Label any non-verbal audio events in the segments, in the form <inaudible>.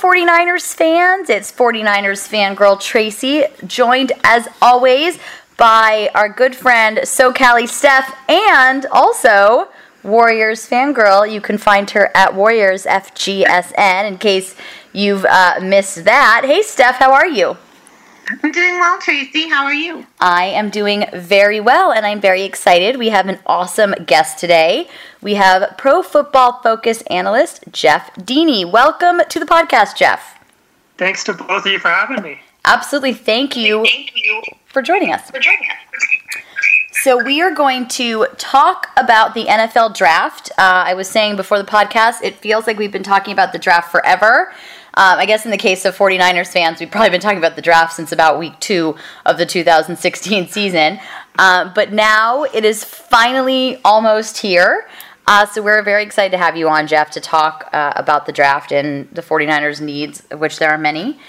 49ers fans. It's 49ers fangirl Tracy, joined as always by our good friend SoCali Steph and also Warriors fangirl. You can find her at Warriors FGSN in case you've uh, missed that. Hey, Steph, how are you? I'm doing well, Tracy. How are you? I am doing very well, and I'm very excited. We have an awesome guest today. We have Pro Football Focus analyst Jeff Deeney. Welcome to the podcast, Jeff. Thanks to both of you for having me. Absolutely. Thank you, Thank you for joining us. for joining us. So, we are going to talk about the NFL draft. Uh, I was saying before the podcast, it feels like we've been talking about the draft forever. Um, I guess in the case of 49ers fans, we've probably been talking about the draft since about week two of the 2016 season. Uh, but now it is finally almost here. Uh, so we're very excited to have you on, Jeff, to talk uh, about the draft and the 49ers' needs, of which there are many,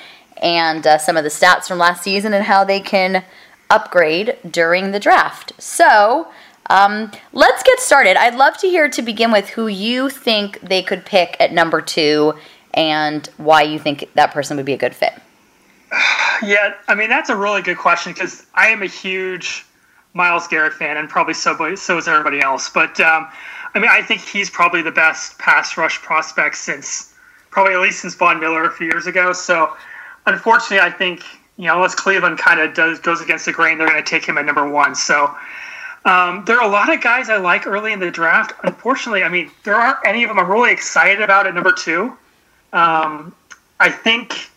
and uh, some of the stats from last season and how they can upgrade during the draft. So um, let's get started. I'd love to hear to begin with who you think they could pick at number two and why you think that person would be a good fit. Yeah, I mean that's a really good question because I am a huge Myles Garrett fan, and probably so so is everybody else. But um, I mean, I think he's probably the best pass rush prospect since probably at least since Von Miller a few years ago. So unfortunately, I think you know unless Cleveland kind of does goes against the grain, they're going to take him at number one. So. Um, there are a lot of guys I like early in the draft. Unfortunately, I mean, there aren't any of them I'm really excited about at number two. Um, I think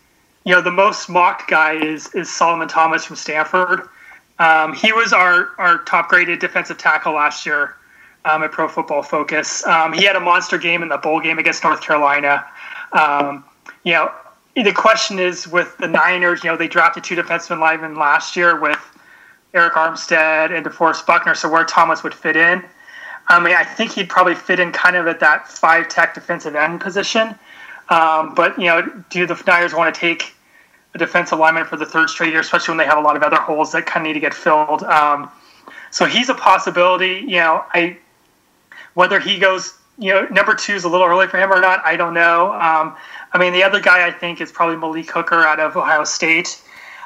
you know the most mocked guy is is Solomon Thomas from Stanford. Um, he was our our top graded defensive tackle last year um, at Pro Football Focus. Um, he had a monster game in the bowl game against North Carolina. Um, you know, the question is with the Niners. You know, they drafted two defensemen linemen last year with Arik Armstead and DeForest Buckner. So where Thomas would fit in. I mean, I think he'd probably fit in kind of at that five tech defensive end position. Um, but you know, do the Niners want to take a defensive lineman for the third straight year, especially when they have a lot of other holes that kind of need to get filled? Um, so he's a possibility. You know, I whether he goes, you know, number two is a little early for him or not, I don't know. Um, I mean, the other guy I think is probably Malik Hooker out of Ohio State.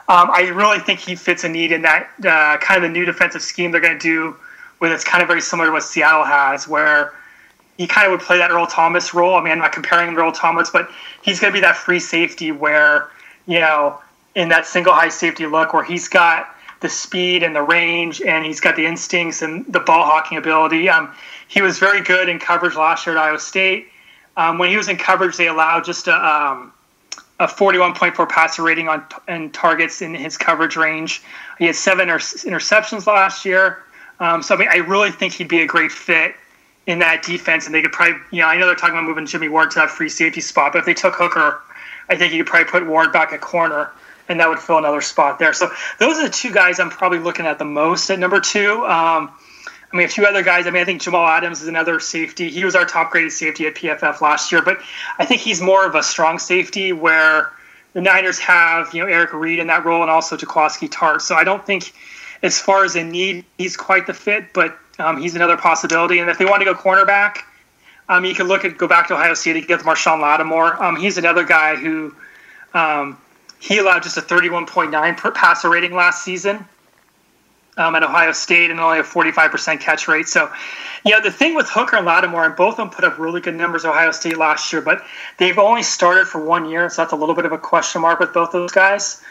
Um, I really think he fits a need in that uh, kind of the new defensive scheme they're going to do, with it's kind of very similar to what Seattle has, where he kind of would play that Earl Thomas role. I mean, I'm not comparing him to Earl Thomas, but he's going to be that free safety where, you know, in that single high safety look where he's got the speed and the range and he's got the instincts and the ball hawking ability. Um, he was very good in coverage last year at Ohio State. Um, when he was in coverage, they allowed just a, um, a 41.4 passer rating on and targets in his coverage range. He had seven interceptions last year. Um, so I mean, I really think he'd be a great fit in that defense, and they could probably, you know, I know they're talking about moving Jimmy Ward to that free safety spot, but if they took Hooker, I think you could probably put Ward back at corner, and that would fill another spot there. So those are the two guys I'm probably looking at the most at number two. Um, I mean, a few other guys. I mean, I think Jamal Adams is another safety. He was our top graded safety at PFF last year, but I think he's more of a strong safety where the Niners have, you know, Eric Reid in that role and also Jaquiski Tartt. So I don't think, as far as a need, he's quite the fit, but um, he's another possibility. And if they want to go cornerback, um, you can look at go back to Ohio State to get Marshon Lattimore. Um, he's another guy who um, he allowed just a 31.9 per passer rating last season um, at Ohio State and only a 45% catch rate. So, you know, the thing with Hooker and Lattimore, and both of them put up really good numbers Ohio State last year, but they've only started for one year, so that's a little bit of a question mark with both those guys.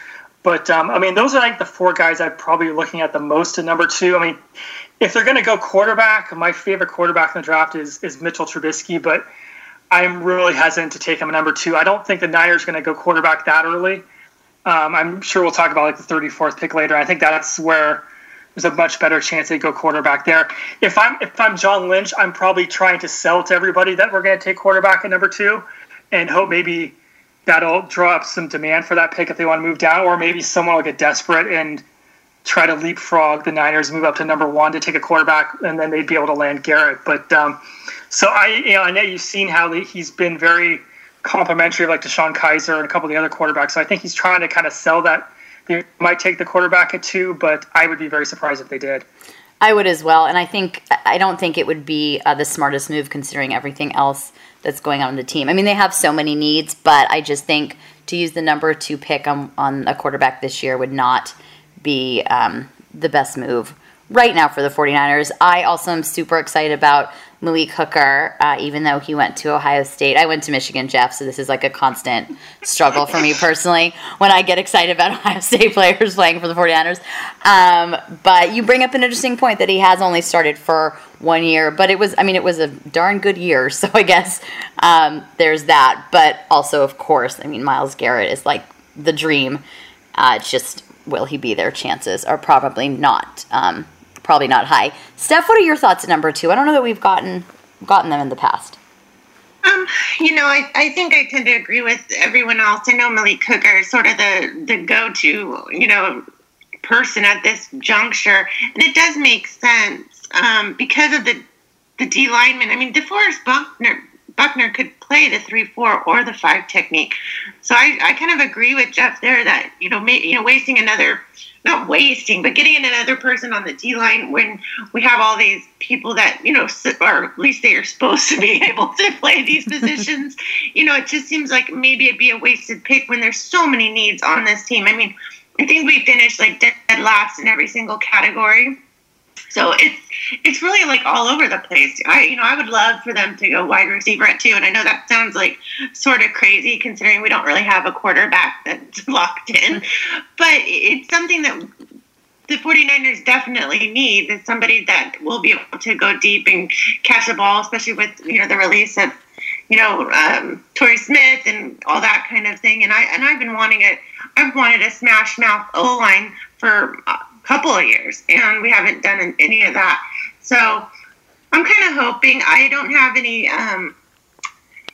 But um, I mean, those are like the four guys I'm probably looking at the most at number two. I mean, if they're going to go quarterback, my favorite quarterback in the draft is is Mitchell Trubisky, but I'm really hesitant to take him at number two. I don't think the Niners are going to go quarterback that early. Um, I'm sure we'll talk about like the 34th pick later. I think that's where there's a much better chance they go quarterback there. If I'm if I'm John Lynch, I'm probably trying to sell to everybody that we're going to take quarterback at number two, and hope maybe that'll draw up some demand for that pick if they want to move down, or maybe someone will get desperate and try to leapfrog the Niners, move up to number one to take a quarterback, and then they'd be able to land Garrett. But um, so I, you know, I know you've seen how he's been very complimentary of like DeShone Kizer and a couple of the other quarterbacks. So I think he's trying to kind of sell that they might take the quarterback at two, but I would be very surprised if they did. I would as well, and I think I don't think it would be uh, the smartest move considering everything else that's going on in the team. I mean, they have so many needs, but I just think to use the number two pick on on a quarterback this year would not be um, the best move right now for the 49ers. I also am super excited about Malik Hooker, uh, even though he went to Ohio State. I went to Michigan, Jeff, so this is like a constant struggle for me personally when I get excited about <laughs> Ohio State players playing for the 49ers. Um, but you bring up an interesting point that he has only started for one year, but it was, I mean, it was a darn good year, <laughs> so I guess um, there's that. But also, of course, I mean, Myles Garrett is like the dream. Uh, it's just, will he be there? Chances are probably not. Um, probably not high. Steph, what are your thoughts at number two? I don't know that we've gotten gotten them in the past. Um, you know, I, I think I tend to agree with everyone else. I know Malik Hooker is sort of the the go to, you know, person at this juncture, and it does make sense um, because of the the D lineman. I mean, DeForest Buckner Buckner could play the three four or the five technique, so I, I kind of agree with Jeff there that you know, may, you know, wasting another not wasting, but getting another person on the D line when we have all these people that, you know, or at least they are supposed to be <laughs> able to play these <laughs> positions. you know, it just seems like maybe it'd be a wasted pick when there's so many needs on this team. I mean, I think we finished like dead last in every single category. So it's it's really like all over the place. I you know I would love for them to go wide receiver at two, and I know that sounds like sort of crazy considering we don't really have a quarterback that's <laughs> locked in, but it's something that the 49ers definitely need is somebody that will be able to go deep and catch the ball, especially with you know the release of you know um, Torrey Smith and all that kind of thing. And I and I've been wanting it. I've wanted a smash mouth O line for. Couple of years, and we haven't done any of that. So I'm kind of hoping I don't have any. Um,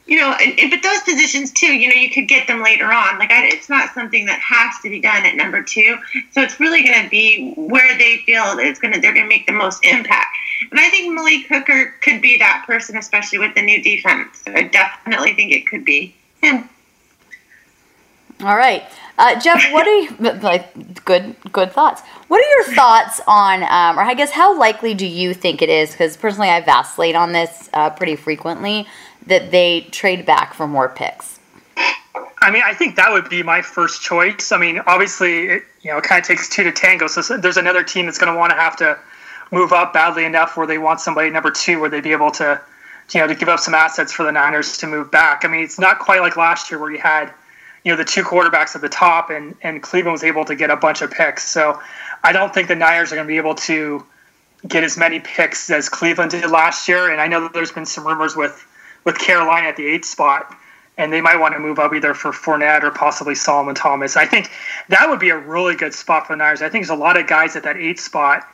you know, if it those positions too, you know, you could get them later on. Like, I, it's not something that has to be done at number two. So it's really going to be where they feel it's going to they're going to make the most impact. And I think Malik Hooker could be that person, especially with the new defense. So I definitely think it could be him. All right, uh, Jeff. What are you <laughs> like? Good, good thoughts. What are your thoughts on, um, or I guess, how likely do you think it is? Because personally, I vacillate on this uh, pretty frequently that they trade back for more picks. I mean, I think that would be my first choice. I mean, obviously, it, you know, it kind of takes two to tango. So there's another team that's going to want to have to move up badly enough where they want somebody number two, where they'd be able to, you know, to give up some assets for the Niners to move back. I mean, it's not quite like last year where you had you know the two quarterbacks at the top, and and Cleveland was able to get a bunch of picks. So I don't think the Niners are going to be able to get as many picks as Cleveland did last year. And I know that there's been some rumors with with Carolina at the eighth spot, and they might want to move up either for Fournette or possibly Solomon Thomas. I think that would be a really good spot for the Niners. I think there's a lot of guys at that eighth spot.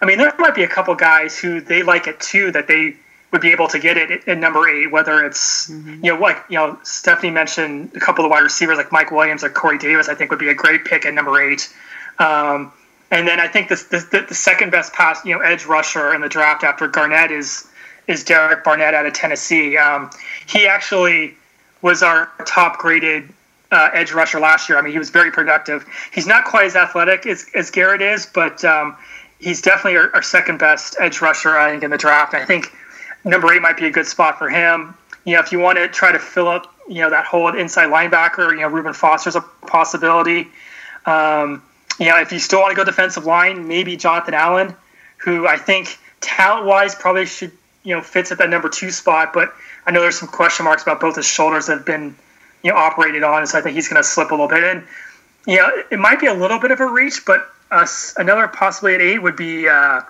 I mean, there might be a couple guys who they like it too that they would be able to get it at number eight, whether it's mm-hmm. you know like you know Stephanie mentioned a couple of wide receivers like Mike Williams or Corey Davis. I think would be a great pick at number eight. Um, and then I think the, the, the second best pass you know edge rusher in the draft after Garnett is is Derek Barnett out of Tennessee. Um, he actually was our top graded uh, edge rusher last year. I mean, he was very productive. He's not quite as athletic as, as Garrett is, but um, he's definitely our, our, second best edge rusher, I think, in the draft. I think number eight might be a good spot for him. You know, if you want to try to fill up, you know, that hole at inside linebacker, you know, Reuben Foster's a possibility. Um, you know, if you still want to go defensive line, maybe Jonathan Allen, who I think talent wise probably should, you know, fits at that number two spot. But I know there's some question marks about both his shoulders that have been, you know, operated on. So I think he's going to slip a little bit. And, you know, it might be a little bit of a reach, but uh, another possibly at eight would be, uh,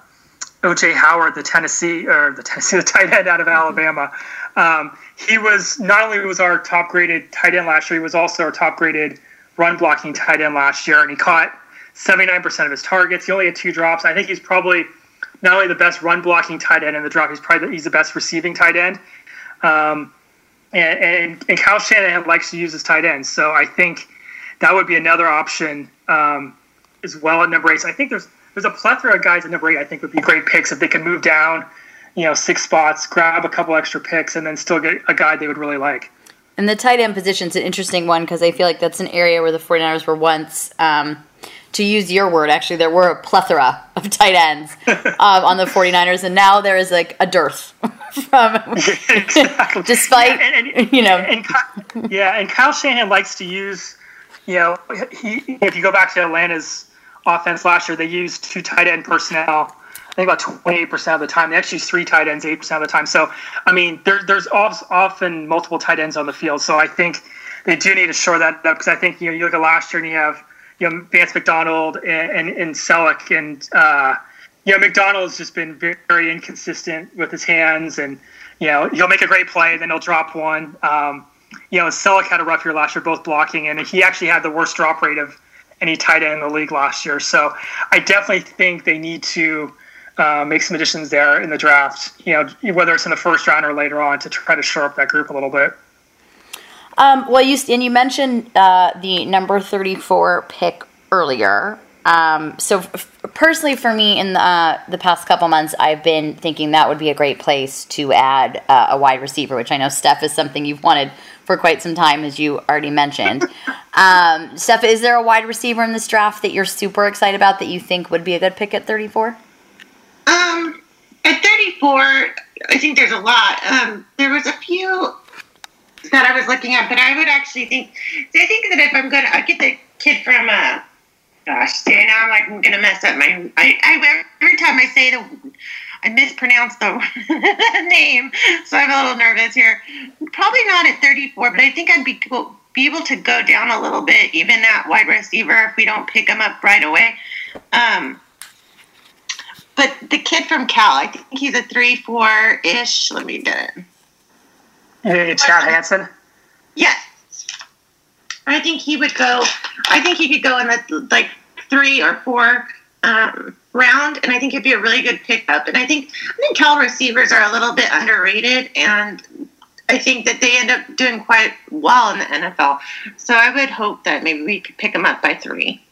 OJ Howard, the Tennessee or the Tennessee, <laughs> the tight end out of Alabama. Um, he was not only was our top graded tight end last year, he was also our top graded run blocking tight end last year, and he caught 79% of his targets. He only had two drops. I think he's probably not only the best run blocking tight end in the draft, he's probably the, he's the best receiving tight end. Um, and, and, and Kyle Shanahan likes to use his tight ends, so I think that would be another option um, as well at number eight. So I think there's there's a plethora of guys in the eight I think would be great picks if they can move down, you know, six spots, grab a couple extra picks, and then still get a guy they would really like. And the tight end position is an interesting one because I feel like that's an area where the 49ers were once um, to use your word, actually, there were a plethora of tight ends <laughs> um, on the 49ers, and now there is like a dearth. <laughs> From, <laughs> exactly. despite yeah, and, and, you know, and, yeah, and Kyle Shanahan likes to use, you know, he, if you go back to Atlanta's offense last year, they used two tight end personnel. I think about 28% of the time. They actually use three tight ends 8% of the time. So, I mean, there, there's often multiple tight ends on the field. So I think they do need to shore that up because I think, you know, you look at last year and you have you know Vance McDonald and and, and Celek and uh, you know McDonald's just been very, inconsistent with his hands and you know he'll make a great play then he'll drop one. Um, you know Celek had a rough year last year, both blocking and he actually had the worst drop rate of any tight end in the league last year. So I definitely think they need to. Uh, make some additions there in the draft, you know, whether it's in the first round or later on to try to shore up that group a little bit. Um, well, you and you mentioned uh, the number thirty-four pick earlier. Um, so, f- personally, for me, in the, uh, the past couple months, I've been thinking that would be a great place to add uh, a wide receiver, which I know Steph is something you've wanted for quite some time, as you already mentioned. <laughs> um, Steph, is there a wide receiver in this draft that you're super excited about that you think would be a good pick at 34? Um, at 34, I think there's a lot. Um, there was a few that I was looking at, but I would actually think. I think that if I'm gonna, I get the kid from. Uh, gosh, now I'm like I'm gonna mess up my. I, I every time I say the, I mispronounced the <laughs> name, so I'm a little nervous here. Probably not at 34, but I think I'd be be able to go down a little bit, even at wide receiver, if we don't pick him up right away. Um, but the kid from Cal, I think he's a three four ish. Let me get it. It's Chad Hansen. Yes, I think he would go. I think he could go in the like three or four um, round, and I think it'd be a really good pickup. And I think I think Cal receivers are a little bit underrated, and I think that they end up doing quite well in the NFL. So I would hope that maybe we could pick them up by three.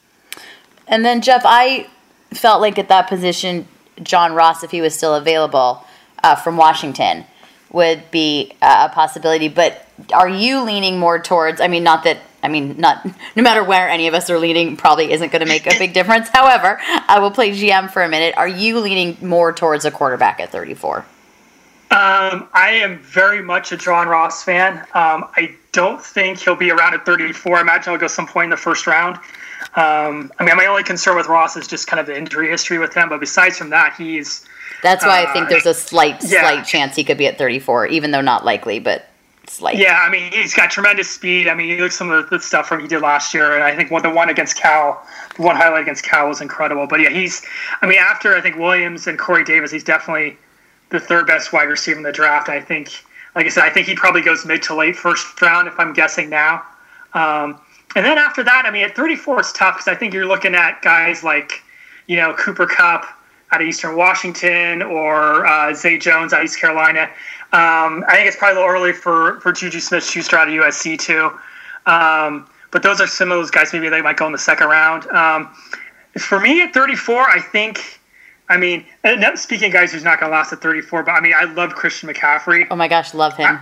And then Jeff, I felt like at that position, John Ross, if he was still available uh, from Washington would be a possibility. But are you leaning more towards? I mean, not that. I mean, not no matter where any of us are leaning, probably isn't going to make a big difference. <laughs> However, I will play GM for a minute. Are you leaning more towards a quarterback at 34? Um, I am very much a John Ross fan. Um, I don't think he'll be around at 34. I imagine he'll go some point in the first round. Um, I mean, my only concern with Ross is just kind of the injury history with him. But besides from that, he's that's why uh, I think there's a slight, yeah. slight chance he could be at 34, even though not likely, but Yeah, I mean, he's got tremendous speed. I mean, you look some of the stuff from he did last year, and I think one, the one against Cal, the one highlight against Cal was incredible. But yeah, he's, I mean, after I think Williams and Corey Davis, he's definitely the third best wide receiver in the draft. I think, like I said, I think he probably goes mid to late first round if I'm guessing now. Um, and then after that, I mean, at 34 it's tough because I think you're looking at guys like, you know, Cooper Kupp out of Eastern Washington or uh, Zay Jones out of East Carolina. Um, I think it's probably a little early for, for Juju Smith Schuster out of USC, too. Um, but those are some of those guys maybe they might go in the second round. Um, for me at 34, I think, I mean, speaking of guys who's not going to last at 34, but I mean, I love Christian McCaffrey. Oh my gosh, love him.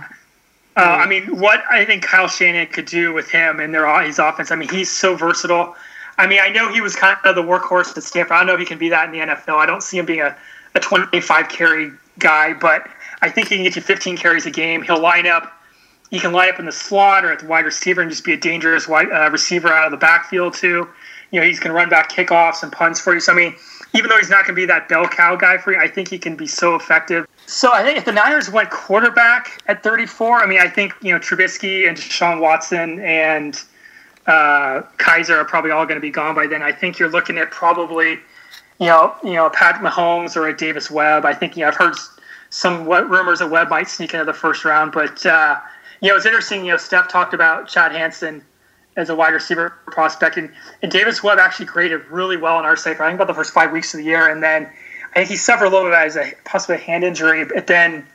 Uh, I mean, what I think Kyle Shanahan could do with him and their his offense. I mean, he's so versatile. I mean, I know he was kind of the workhorse at Stanford. I don't know if he can be that in the NFL. I don't see him being a, a 25 carry guy, but I think he can get you 15 carries a game. He'll line up. He can line up in the slot or at the wide receiver and just be a dangerous wide uh, receiver out of the backfield too. You know, he's going to run back kickoffs and punts for you. So I mean, even though he's not going to be that bell cow guy for you, I think he can be so effective. So I think if the Niners went quarterback at 34, I mean, I think you know Trubisky and Deshaun Watson and uh, Kizer are probably all going to be gone by then. I think you're looking at probably, you know, you know, Pat Mahomes or a Davis Webb. I think you know, I've heard some rumors that Webb might sneak into the first round, but uh, you know, it's interesting. You know, Steph talked about Chad Hansen as a wide receiver prospect, and, and Davis Webb actually graded really well in our site. I think about the first five weeks of the year, and then I think he suffered a little bit as a possibly a hand injury, but then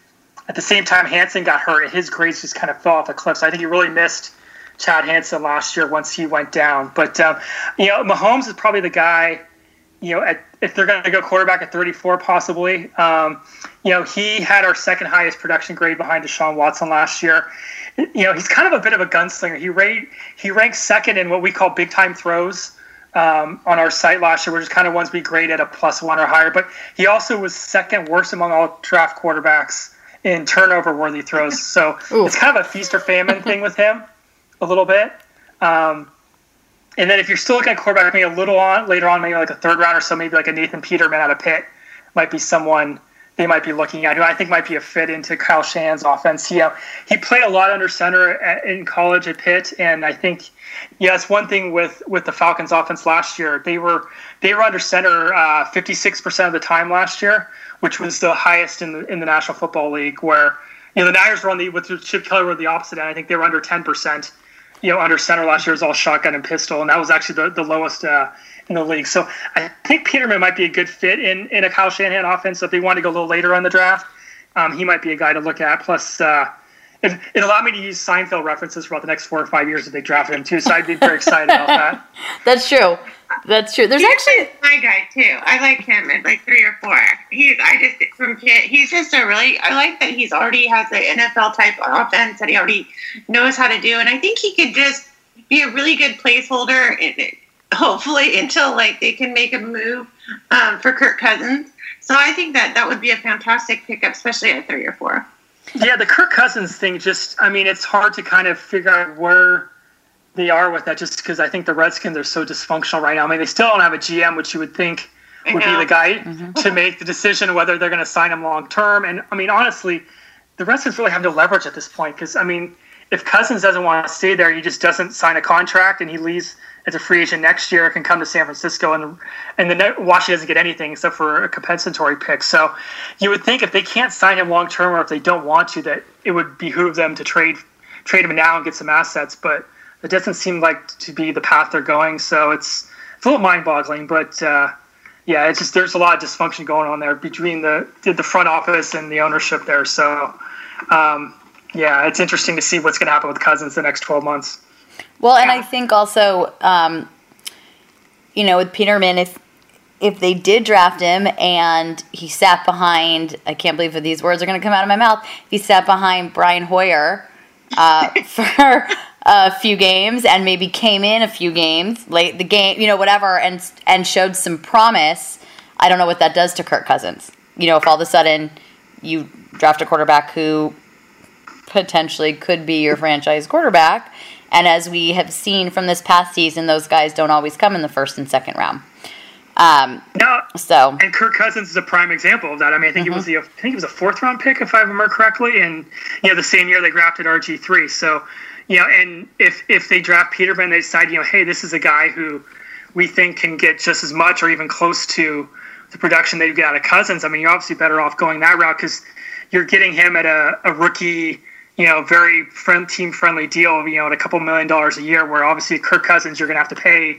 at the same time Hansen got hurt, and his grades just kind of fell off a cliff. So I think he really missed Chad Hansen last year once he went down. But um, you know, Mahomes is probably the guy. You know, at, if they're going to go quarterback at 34, possibly. Um, you know, he had our second highest production grade behind Deshaun Watson last year. You know, he's kind of a bit of a gunslinger. He rate he ranks second in what we call big time throws um, on our site last year, which is kind of ones we grade at a plus one or higher. But he also was second worst among all draft quarterbacks in turnover worthy throws. So <laughs> it's kind of a feast or famine thing with him a little bit. Um, and then if you're still looking at quarterback, maybe a little on later on, maybe like a third round or so, maybe like a Nathan Peterman out of Pitt might be someone they might be looking at who I think might be a fit into Kyle Shanahan's offense. He, uh, he played a lot under center at, in college at Pitt, and I think yeah, one thing with with the Falcons offense last year. They were they were under center uh, 56% of the time last year, which was the highest in the in the National Football League. Where you know the Niners were on the with Chip Kelly were the opposite end. I think they were under 10% you know, under center last year was all shotgun and pistol, and that was actually the, the lowest uh, in the league. So I think Peterman might be a good fit in, in a Kyle Shanahan offense. So if they want to go a little later on the draft, um, he might be a guy to look at. Plus, uh, it, allowed me to use Seinfeld references for about the next four or five years if they drafted him too. So I'd be very excited about that. <laughs> That's true. That's true. There's he's actually my guy too. I like him at like three or four. He's I just from Pitt. He's just a really. I like that he's already has the NFL type offense that he already knows how to do, and I think he could just be a really good placeholder. In, hopefully, <laughs> until like they can make a move um, for Kirk Cousins. So I think that that would be a fantastic pickup, especially at three or four. Yeah, the Kirk Cousins thing. Just I mean, it's hard to kind of figure out where they are with that just because I think the Redskins are so dysfunctional right now. I mean, they still don't have a GM, which you would think would be the guy mm-hmm. to make the decision whether they're going to sign him long term. And I mean, honestly, the Redskins really have no leverage at this point because I mean, if Cousins doesn't want to stay there, he just doesn't sign a contract and he leaves as a free agent next year, can come to San Francisco and and the Washington doesn't get anything except for a compensatory pick. So you would think if they can't sign him long term or if they don't want to, that it would behoove them to trade trade him now and get some assets, but it doesn't seem like to be the path they're going. So it's it's a little mind boggling, but uh, yeah, it's just there's a lot of dysfunction going on there between the the front office and the ownership there. So um, yeah, it's interesting to see what's going to happen with Cousins the next 12 months. Well, and I think also, um, you know, with Peterman, if if they did draft him and he sat behind, I can't believe that these words are going to come out of my mouth. He sat behind Brian Hoyer uh, <laughs> for a few games and maybe came in a few games late the game, you know, whatever, and and showed some promise. I don't know what that does to Kirk Cousins. You know, if all of a sudden you draft a quarterback who potentially could be your franchise quarterback, and as we have seen from this past season, those guys don't always come in the first and second round. Um, no, so and Kirk Cousins is a prime example of that. I mean, I think mm-hmm. it was the I think it was a fourth round pick if I remember correctly, and you know the same year they drafted RG three. So you know, and if if they draft Peterman, they decide, you know, hey, this is a guy who we think can get just as much or even close to the production they get out of Cousins. I mean, you're obviously better off going that route because you're getting him at a, a rookie, you know, very friend, team friendly deal, you know, at a couple million dollars a year. Where obviously Kirk Cousins, you're going to have to pay,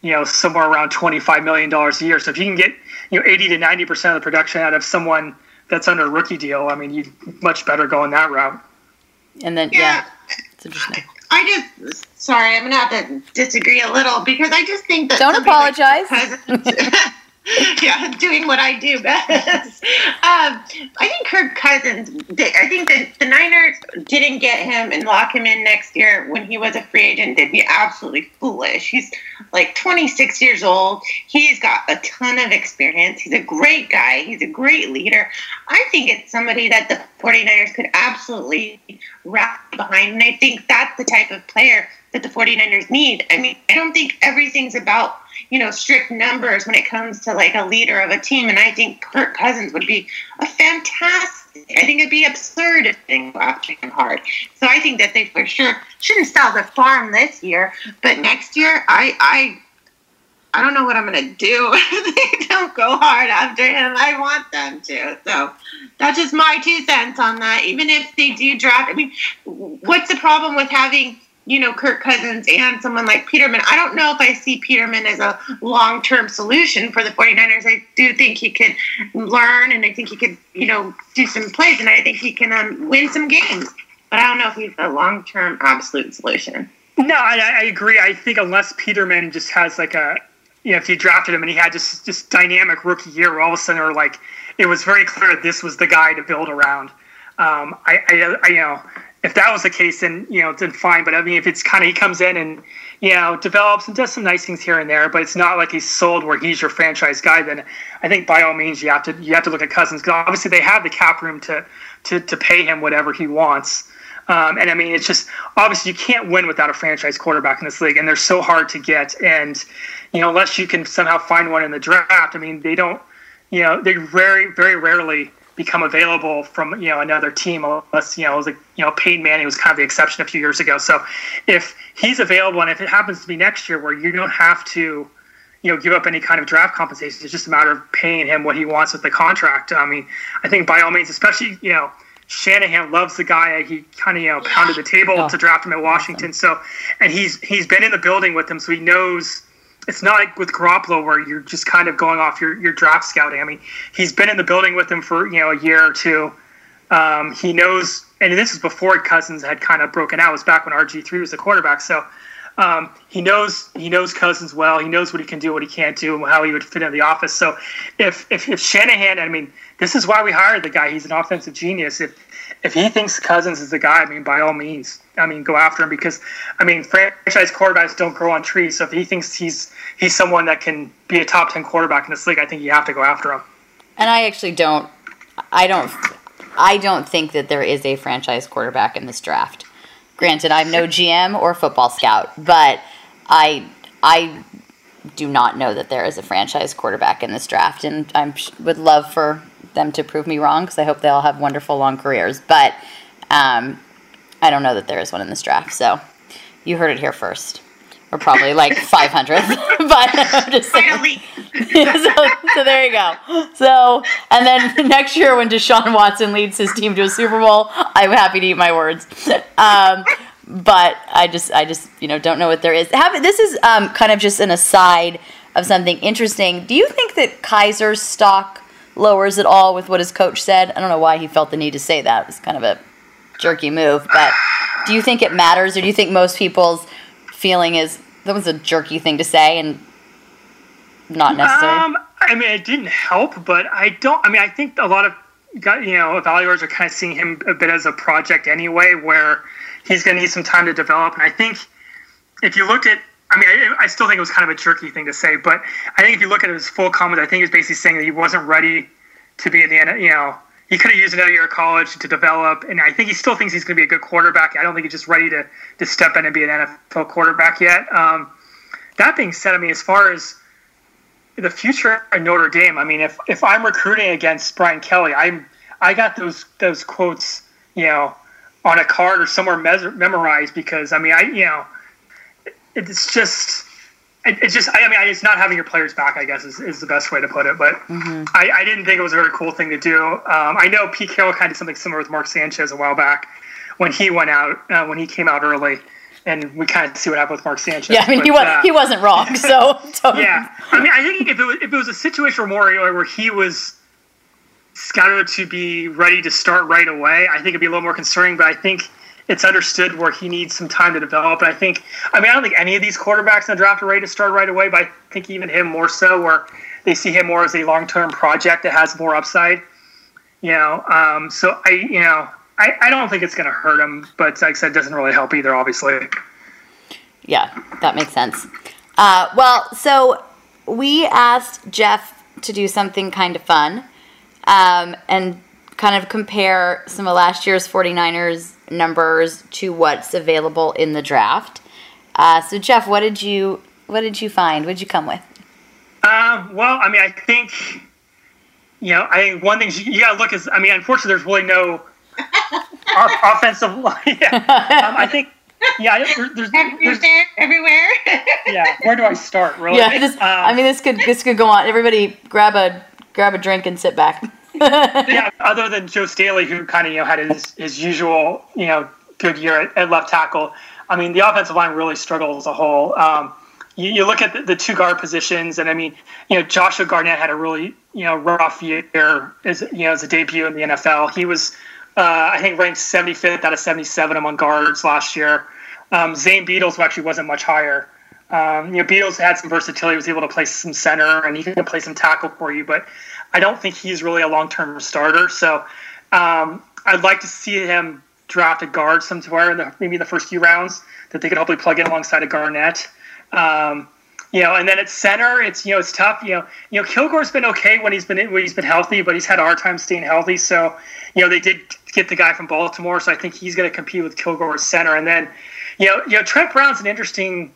you know, somewhere around twenty five million dollars a year. So if you can get you know eighty to ninety percent of the production out of someone that's under a rookie deal, I mean, you much better going that route. And then yeah. yeah it's interesting. I just sorry, I'm gonna have to disagree a little because I just think that don't apologize. Like <laughs> yeah, doing what I do best. <laughs> Um, I think Kirk Cousins. I think that the Niners didn't get him and lock him in next year when he was a free agent. They'd be absolutely foolish. He's like 26 years old. He's got a ton of experience. He's a great guy. He's a great leader. I think it's somebody that the 49ers could absolutely rally behind, and I think that's the type of player that the 49ers need. I mean, I don't think everything's about you know, strict numbers when it comes to like a leader of a team. And I think Kirk Cousins would be a fantastic. I think it'd be absurd if they go after him hard. So I think that they for sure shouldn't sell the farm this year, but next year, I I I don't know what I'm gonna do <laughs> if they don't go hard after him. I want them to. So that's just my two cents on that. Even if they do draft, I mean, what's the problem with having you know, Kirk Cousins and someone like Peterman. I don't know if I see Peterman as a long term solution for the 49ers. I do think he could learn and I think he could, you know, do some plays and I think he can um, win some games. But I don't know if he's a long term absolute solution. No, I, I agree. I think unless Peterman just has like a, you know, if you drafted him and he had just just dynamic rookie year, where all of a sudden, or like it was very clear this was the guy to build around. Um, I, I, I, you know, if that was the case, then you know, then fine. But I mean, if it's kind of he comes in and you know develops and does some nice things here and there, but it's not like he's sold where he's your franchise guy, then I think by all means you have to you have to look at Cousins because obviously they have the cap room to to to pay him whatever he wants. Um, and I mean, it's just obviously you can't win without a franchise quarterback in this league, and they're so hard to get. And you know, unless you can somehow find one in the draft, I mean, they don't. You know, they very very rarely become available from you know another team unless you know it was like you know Peyton Manning was kind of the exception a few years ago. So if he's available and if it happens to be next year where you don't have to you know give up any kind of draft compensation, it's just a matter of paying him what he wants with the contract. I mean, I think by all means, especially you know. Shanahan loves the guy. He kind of you know pounded the table oh, to draft him at Washington. Awesome. So, and he's he's been in the building with him, so he knows it's not like with Garoppolo where you're just kind of going off your, your draft scouting. I mean, he's been in the building with him for you know a year or two. Um, he knows, and this is before Cousins had kind of broken out. It was back when RG three was the quarterback, so um, he knows he knows Cousins well. He knows what he can do, what he can't do, and how he would fit in the office. So if if, if Shanahan, I mean, this is why we hired the guy. He's an offensive genius. If if he thinks Cousins is the guy, I mean, by all means, I mean, go after him because, I mean, franchise quarterbacks don't grow on trees. So if he thinks he's he's someone that can be a top ten quarterback in this league, I think you have to go after him. And I actually don't, I don't, I don't think that there is a franchise quarterback in this draft. Granted, I'm no GM or football scout, but I I do not know that there is a franchise quarterback in this draft, and I would love for them to prove me wrong because I hope they all have wonderful long careers. But um, I don't know that there is one in this draft. So you heard it here first. Or probably like <laughs> 500. <laughs> but I'm just saying. <laughs> so, so there you go. So, and then next year when Deshaun Watson leads his team to a Super Bowl, I'm happy to eat my words. Um, but I just, I just, you know, don't know what there is. Have, this is um, kind of just an aside of something interesting. Do you think that Kizer's stock lowers at all with what his coach said. I don't know why he felt the need to say that. It was kind of a jerky move. But do you think it matters, or do you think most people's feeling is that was a jerky thing to say and not necessary? Um, I mean, it didn't help, but I don't. I mean, I think a lot of you know evaluators are kind of seeing him a bit as a project anyway, where he's going to need some time to develop. And I think if you look at I mean, I, I, still think it was kind of a jerky thing to say, but I think if you look at his full comments, I think he was basically saying that he wasn't ready to be in the you know he could have used another year of college to develop, and I think he still thinks he's going to be a good quarterback. I don't think he's just ready to to step in and be an NFL quarterback yet. Um, that being said, I mean, as far as the future of Notre Dame, I mean, if if I'm recruiting against Brian Kelly, I'm I got those those quotes, you know, on a card or somewhere memorized because I mean, I you know it's just it's just I mean it's not having your players back I guess is, is the best way to put it but mm-hmm. I, I, didn't think it was a very cool thing to do um, I know Pete Carroll kind of did something similar with Mark Sanchez a while back when he went out uh, when he came out early and we kind of see what happened with Mark Sanchez. Yeah, I mean but, he was uh, he wasn't wrong. <laughs> So yeah, I mean I think if it was, if it was a situation where where he was scouted to be ready to start right away, I think it'd be a little more concerning. But I think it's understood where he needs some time to develop. And I think, I mean, I don't think any of these quarterbacks in the draft are ready to start right away, but I think even him more so, where they see him more as a long term project that has more upside. You know, um, so I, you know, I, I don't think it's going to hurt him, but like I said, it doesn't really help either, obviously. Yeah, that makes sense. Uh, well, so we asked Jeff to do something kind of fun um, and kind of compare some of last year's 49ers numbers to what's available in the draft. Uh, so, Jeff, what did you what did you find? What did you come with? Um, well, I mean, I think you know, I think one thing you, got to look is, I mean, unfortunately, there's really no <laughs> offensive line. <laughs> yeah. Um, I think. Yeah, there's, there's, there's there everywhere. <laughs> yeah, where do I start? Really? Yeah, this, um, I mean, this could this could go on. Everybody, grab a grab a drink and sit back <laughs> yeah, other than Joe Staley, who kind of you know had his, his usual you know good year at, at left tackle. I mean, the offensive line really struggled as a whole. Um, you, you, look at the, the, two guard positions, and I mean, you know, Joshua Garnett had a really you know rough year as you know as a debut in the NFL. He was, uh, I think, ranked 75th out of 77 among guards last year. Um, Zane Beadles actually wasn't much higher. Um, you know, Beadles had some versatility; was able to play some center, and he can play some tackle for you. But I don't think he's really a long term starter. So um, I'd like to see him draft a guard somewhere in the maybe in the first few rounds that they could hopefully plug in alongside a Garnett. Um, you know, and then at center, it's you know it's tough. You know, you know Kilgore's been okay when he's been when he's been healthy, but he's had a hard time staying healthy. So, you know, they did get the guy from Baltimore, so I think he's going to compete with Kilgore at center. And then, you know, you know Trent Brown's an interesting,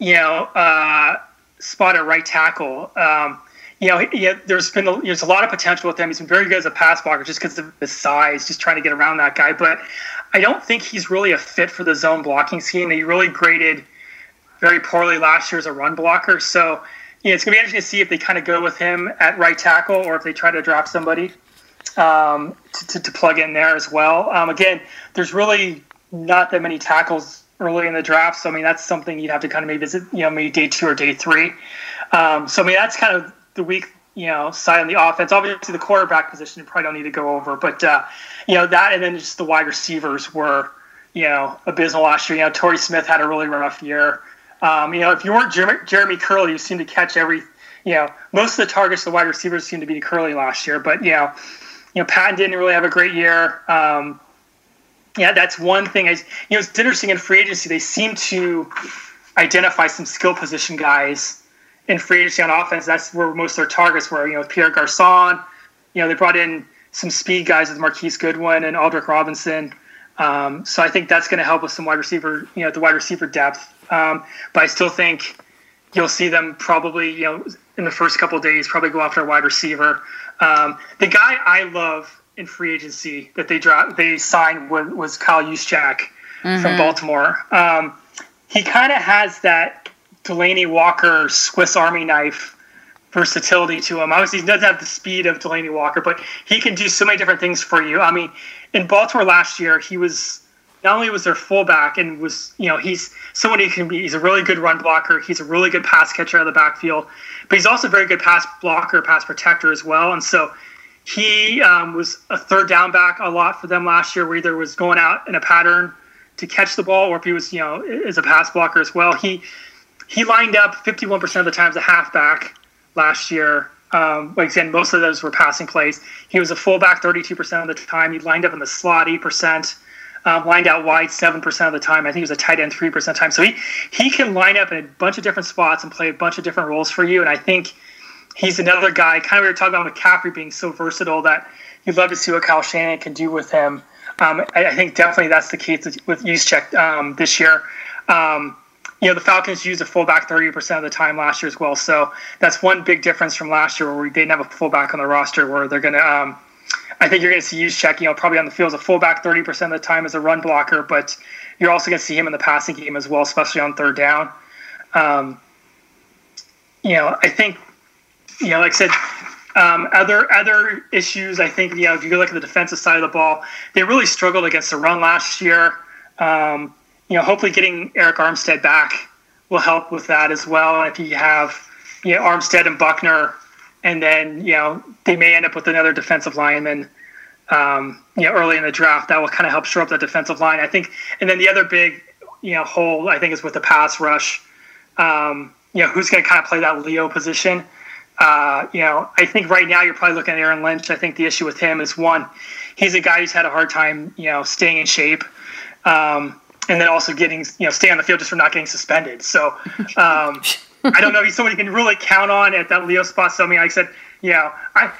you know, uh, spot at right tackle. Um, you know, he, there's been a, there's a lot of potential with him. He's been very good as a pass blocker just because of his size, just trying to get around that guy. But I don't think he's really a fit for the zone blocking scheme. He really graded very poorly last year as a run blocker. So, you know, it's going to be interesting to see if they kind of go with him at right tackle or if they try to drop somebody um, to, to, to, plug in there as well. Um, again, there's really not that many tackles early in the draft. So, I mean, that's something you'd have to kind of maybe visit, you know, maybe day two or day three. Um, so, I mean, that's kind of the weak you know, side on the offense. Obviously, the quarterback position you probably don't need to go over, but, uh, you know, that and then just the wide receivers were, you know, abysmal last year. You know, Torrey Smith had a really rough year. Um, you know, if you weren't Jeremy, Jeremy Kerley, you seem to catch every, you know, most of the targets the wide receivers seem to be to Kerley last year. But you know, you know, Patton didn't really have a great year. Um, yeah, that's one thing. I, you know, it's interesting in free agency. They seem to identify some skill position guys in free agency on offense. That's where most of their targets were. You know, Pierre Garcon. You know, they brought in some speed guys with Marquise Goodwin and Aldrick Robinson. Um, so I think that's going to help with some wide receiver, you know, the wide receiver depth. Um, but I still think you'll see them probably, you know, in the first couple days, probably go after a wide receiver. Um, the guy I love in free agency that they dropped, they signed was, was Kyle Juszczyk mm-hmm. from Baltimore. Um, he kind of has that Delanie Walker Swiss Army knife versatility to him. Obviously, he doesn't have the speed of Delanie Walker, but he can do so many different things for you. I mean, in Baltimore last year, he was not only was their fullback and was you know he's someone who can be he's a really good run blocker he's a really good pass catcher out of the backfield but he's also a very good pass blocker pass protector as well and so he um, was a third down back a lot for them last year where either was going out in a pattern to catch the ball or if he was you know as a pass blocker as well he he lined up 51% of the times a halfback last year um, like again most of those were passing plays he was a fullback 32% of the time he lined up in the slot 8% um, lined out wide 7% of the time. I think he was a tight end 3% of the time. So he, he can line up in a bunch of different spots and play a bunch of different roles for you. And I think he's another guy, kind of we were talking about McCaffrey being so versatile that you'd love to see what Kyle Shanahan can do with him. Um, I, I, think definitely that's the case with Juszczyk um, this year. Um, you know, the Falcons used a fullback 30% of the time last year as well. So that's one big difference from last year where we didn't have a fullback on the roster where they're going to um, – I think you're going to see Juszczyk, you know, probably on the field as a fullback 30% of the time as a run blocker, but you're also going to see him in the passing game as well, especially on third down. Um, you know, I think, you know, like I said, um, other other issues, I think, you know, if you look at the defensive side of the ball, they really struggled against the run last year. Um, you know, hopefully getting Arik Armstead back will help with that as well. If you have, you know, Armstead and Buckner and then you know they may end up with another defensive lineman. Um, you know, early in the draft, that will kind of help shore up that defensive line. I think, and then the other big, you know, hole I think is with the pass rush. Um, you know, who's going to kind of play that Leo position? Uh, you know, I think right now you're probably looking at Aaron Lynch. I think the issue with him is one, he's a guy who's had a hard time, you know, staying in shape, um, and then also getting, you know, staying on the field just for not getting suspended. So. Um, I don't know if he's someone you can really count on at that Leo spot. So I mean, like I said, you know, I.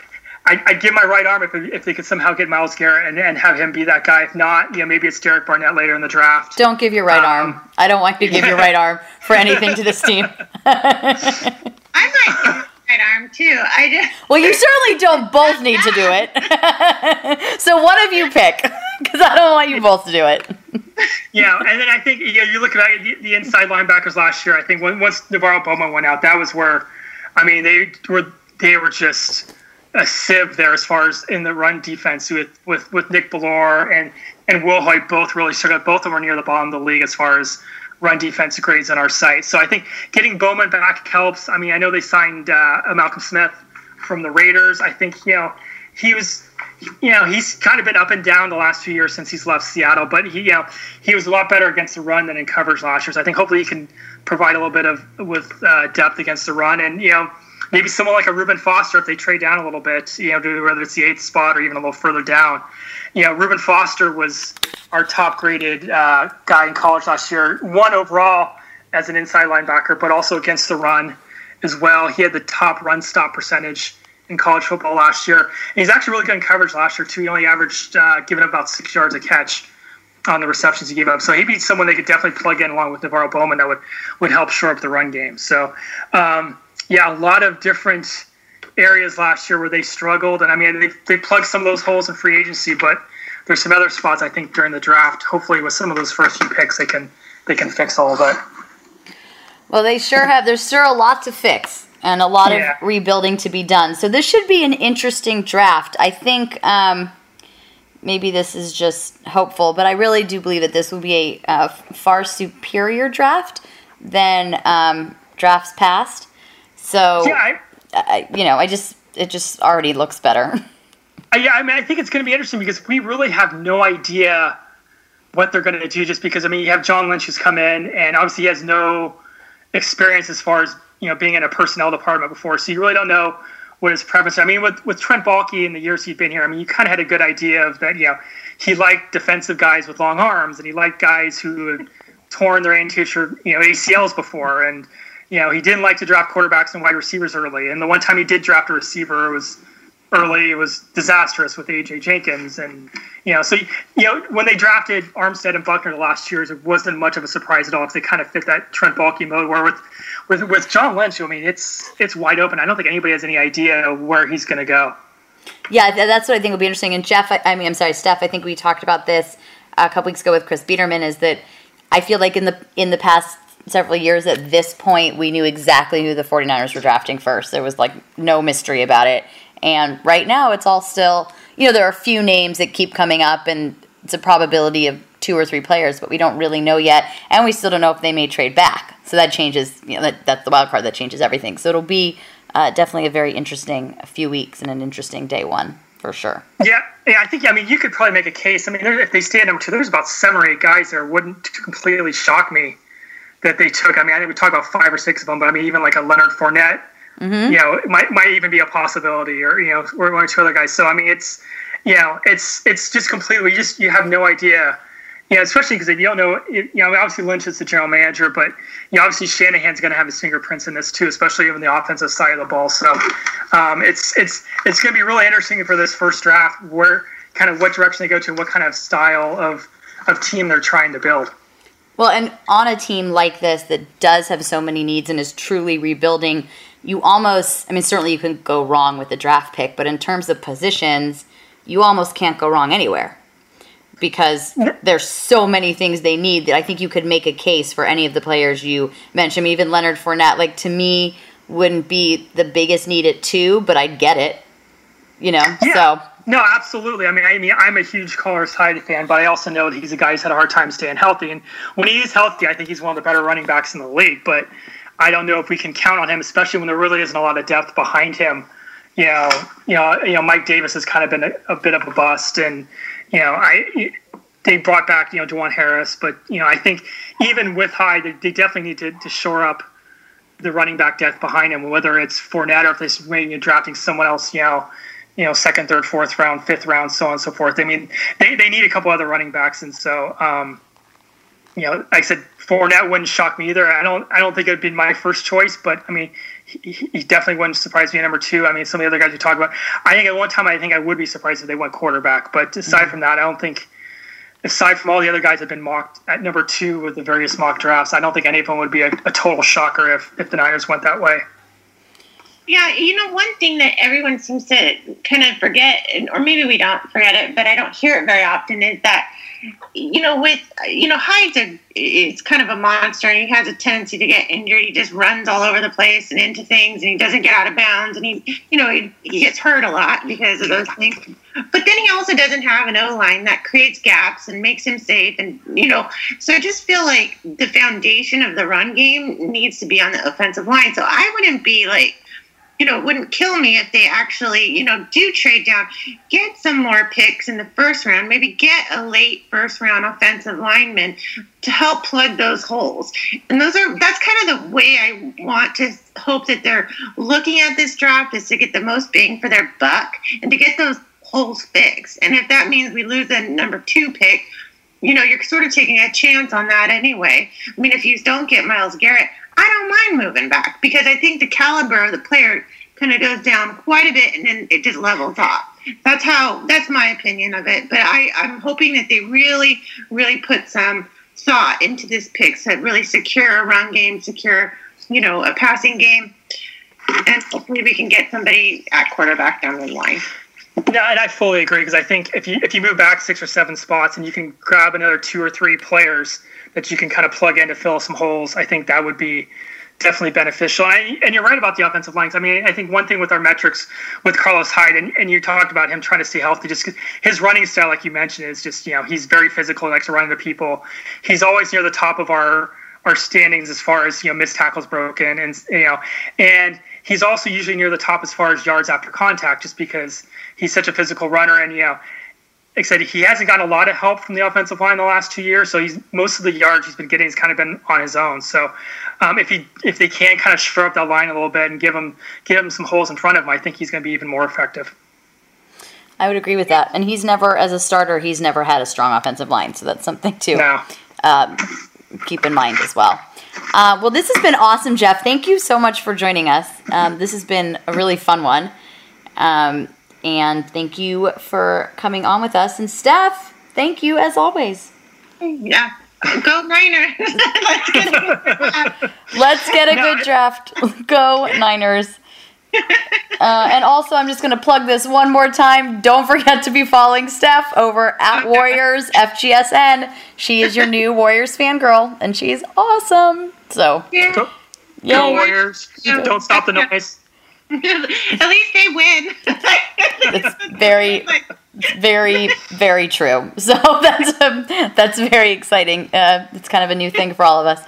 I, I'd give my right arm if, if they could somehow get Myles Garrett and, and have him be that guy. If not, you know, maybe it's Derek Barnett later in the draft. Don't give your right um, arm. I don't want you to give yeah. your right arm for anything to this <laughs> team. <laughs> I might give my right arm too. I just well, you certainly don't both need to do it. <laughs> so one of you pick, because I don't want you both to do it yeah, and then I think you, you look at the, the, inside linebackers last year. I think when, once NaVorro Bowman went out, that was where, I mean, they were they were just a sieve there as far as in the run defense with with, with Nick Bellore and and Wilhoite both really struggled. Both of them were near the bottom of the league as far as run defense grades on our site. So I think getting Bowman back helps. I mean, I know they signed uh, Malcolm Smith from the Raiders. I think you know he was you know, he's kind of been up and down the last few years since he's left Seattle, but he, you know, he was a lot better against the run than in coverage last year. So I think hopefully he can provide a little bit of with uh, depth against the run. And you know, maybe someone like a Reuben Foster if they trade down a little bit, you know, whether it's the eighth spot or even a little further down. You know, Reuben Foster was our top graded uh, guy in college last year, one overall as an inside linebacker, but also against the run as well. He had the top run stop percentage in college football last year. And he's actually really good in coverage last year too. He only averaged uh, giving up about six yards a catch on the receptions he gave up. So he'd be someone they could definitely plug in along with NaVorro Bowman that would would help shore up the run game. So um, yeah, a lot of different areas last year where they struggled, and I mean they they plugged some of those holes in free agency, but there's some other spots I think during the draft. Hopefully, with some of those first few picks, they can they can fix all of that. Well, they sure have. There's sure a lot to fix and a lot yeah. of rebuilding to be done. So this should be an interesting draft. I think. Um, maybe this is just hopeful, but I really do believe that this will be a, far superior draft than um, drafts past. So, yeah, I, I, you know, I just it just already looks better. <laughs> Yeah, I mean, I think it's going to be interesting because we really have no idea what they're going to do. Just because, I mean, you have John Lynch who's come in, and obviously he has no experience as far as you know being in a personnel department before, so you really don't know what his preference. I mean, with with Trent Baalke in the years he'd been here, I mean, you kind of had a good idea of that. You know, he liked defensive guys with long arms, and he liked guys who had torn their anterior, you know, ACLs before, and you know, he didn't like to draft quarterbacks and wide receivers early. And the one time he did draft a receiver, it was early. Was disastrous with AJ Jenkins, and you know, so you know when they drafted Armstead and Buckner the last years, it wasn't much of a surprise at all because they kind of fit that Trent Baalke mode. Where with with with John Lynch, I mean, it's it's wide open. I don't think anybody has any idea where he's going to go. Yeah, that's what I think will be interesting. And Jeff, I, I mean, I'm sorry, Steph. I think we talked about this a couple weeks ago with Chris Biederman. Is that I feel like in the in the past several years at this point we knew exactly who the 49ers were drafting first there was like no mystery about it and right now, it's all still, you know, there are a few names that keep coming up, and it's a probability of two or three players, but we don't really know yet. And we still don't know if they may trade back. So that changes, you know, that, that's the wild card that changes everything. So it'll be uh, definitely a very interesting few weeks and an interesting day one for sure. Yeah, yeah, I think. I mean, you could probably make a case. I mean, if they stay at number two, there's about seven or eight guys there. Wouldn't completely shock me that they took. I mean, I think we talk about five or six of them, but I mean, even like a Leonard Fournette Mm-hmm. You know, it might might even be a possibility, or you know, or one or two other guys. So I mean, it's you know, it's it's just completely. Just you have no idea. You know, especially because if you don't know, you know, obviously Lynch is the general manager, but you know, obviously Shanahan's going to have his fingerprints in this too, especially on the offensive side of the ball. So um, it's it's it's going to be really interesting for this first draft, where kind of what direction they go to, what kind of style of of team they're trying to build. Well, and on a team like this that does have so many needs and is truly rebuilding, you almost, I mean, certainly you can go wrong with the draft pick, but in terms of positions, you almost can't go wrong anywhere because there's so many things they need that I think you could make a case for any of the players you mentioned. even Leonard Fournette, like to me, wouldn't be the biggest need at two, but I'd get it. You know, yeah. so. No, absolutely. I mean, I mean, I'm a huge Carlos Hyde fan, but I also know that he's a guy who's had a hard time staying healthy. And when he is healthy, I think he's one of the better running backs in the league. But I don't know if we can count on him, especially when there really isn't a lot of depth behind him. You know, you know, you know, Mike Davis has kind of been a, a bit of a bust, and you know, I they brought back you know DuJuan Harris, but you know, I think even with Hyde, they, they definitely need to, to shore up the running back depth behind him, whether it's Fournette or if they're you know, drafting someone else, you know, you know, second, third, fourth round, fifth round, so on and so forth. I mean, they, they need a couple other running backs, and so um, you know, like I said, Fournette wouldn't shock me either. I don't I don't think it'd be my first choice, but I mean, he, he, definitely wouldn't surprise me at number two. I mean, some of the other guys you talk about. I think at one time I think I would be surprised if they went quarterback, but aside mm-hmm. from that, I don't think. Aside from all the other guys that have been mocked at number two with the various mock drafts, I don't think any of them would be a, a total shocker if, if the Niners went that way. Yeah, you know, one thing that everyone seems to kind of forget, or maybe we don't forget it, but I don't hear it very often, is that you know, with you know, Hyde's a it's kind of a monster, and he has a tendency to get injured. He just runs all over the place and into things, and he doesn't get out of bounds, and he, you know, he, he gets hurt a lot because of those things. But then he also doesn't have an O line that creates gaps and makes him safe, and you know, so I just feel like the foundation of the run game needs to be on the offensive line. So I wouldn't be like you know, it wouldn't kill me if they actually, you know, do trade down, get some more picks in the first round, maybe get a late first round offensive lineman to help plug those holes. And those are that's kind of the way I want to hope that they're looking at this draft is to get the most bang for their buck and to get those holes fixed. And if that means we lose a number two pick, you know, you're sort of taking a chance on that anyway. I mean, if you don't get Myles Garrett, I don't mind moving back because I think the caliber of the player kind of goes down quite a bit and then it just levels off. That's how, that's my opinion of it. But I, I'm hoping that they really, really put some thought into this pick so really secure a run game, secure, you know, a passing game. And hopefully we can get somebody at quarterback down the line. Yeah, and I fully agree because I think if you if you move back six or seven spots and you can grab another two or three players that you can kind of plug in to fill some holes, I think that would be definitely beneficial. And, you're right about the offensive lines. I mean, I think one thing with our metrics with Carlos Hyde, and, and you talked about him trying to stay healthy, just his running style, like you mentioned, is just you know he's very physical, he likes to run into people. He's always near the top of our our standings as far as you know missed tackles broken, and you know, and he's also usually near the top as far as yards after contact, just because he's such a physical runner, and you know, like I said, he hasn't gotten a lot of help from the offensive line the last two years. So he's most of the yards he's been getting has kind of been on his own. So um, if he if they can kind of shore up that line a little bit and give him give him some holes in front of him, I think he's going to be even more effective. I would agree with that. And he's never, as a starter, he's never had a strong offensive line, so that's something to no. um, keep in mind as well. Uh, well, this has been awesome, Jeff. Thank you so much for joining us. Um, this has been a really fun one. Um, and thank you for coming on with us. And Steph, thank you as always. Yeah. Go Niners. Let's get a, Let's get a good draft. Go Niners. Uh, and also, I'm just going to plug this one more time. Don't forget to be following Steph over at Warriors FGSN. She is your new Warriors fangirl, and she's awesome. So, yeah. Go, go Warriors. Don't stop the noise. At least they win. it's very, very, very true. So <laughs> that's a, that's very exciting. Uh, it's kind of a new thing for all of us.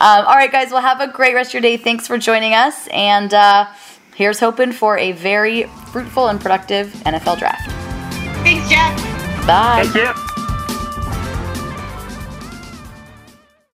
Um, all right, guys. Well, have a great rest of your day. Thanks for joining us, and uh, here's hoping for a very fruitful and productive NFL draft. Thanks, Jeff. Bye. Thank you.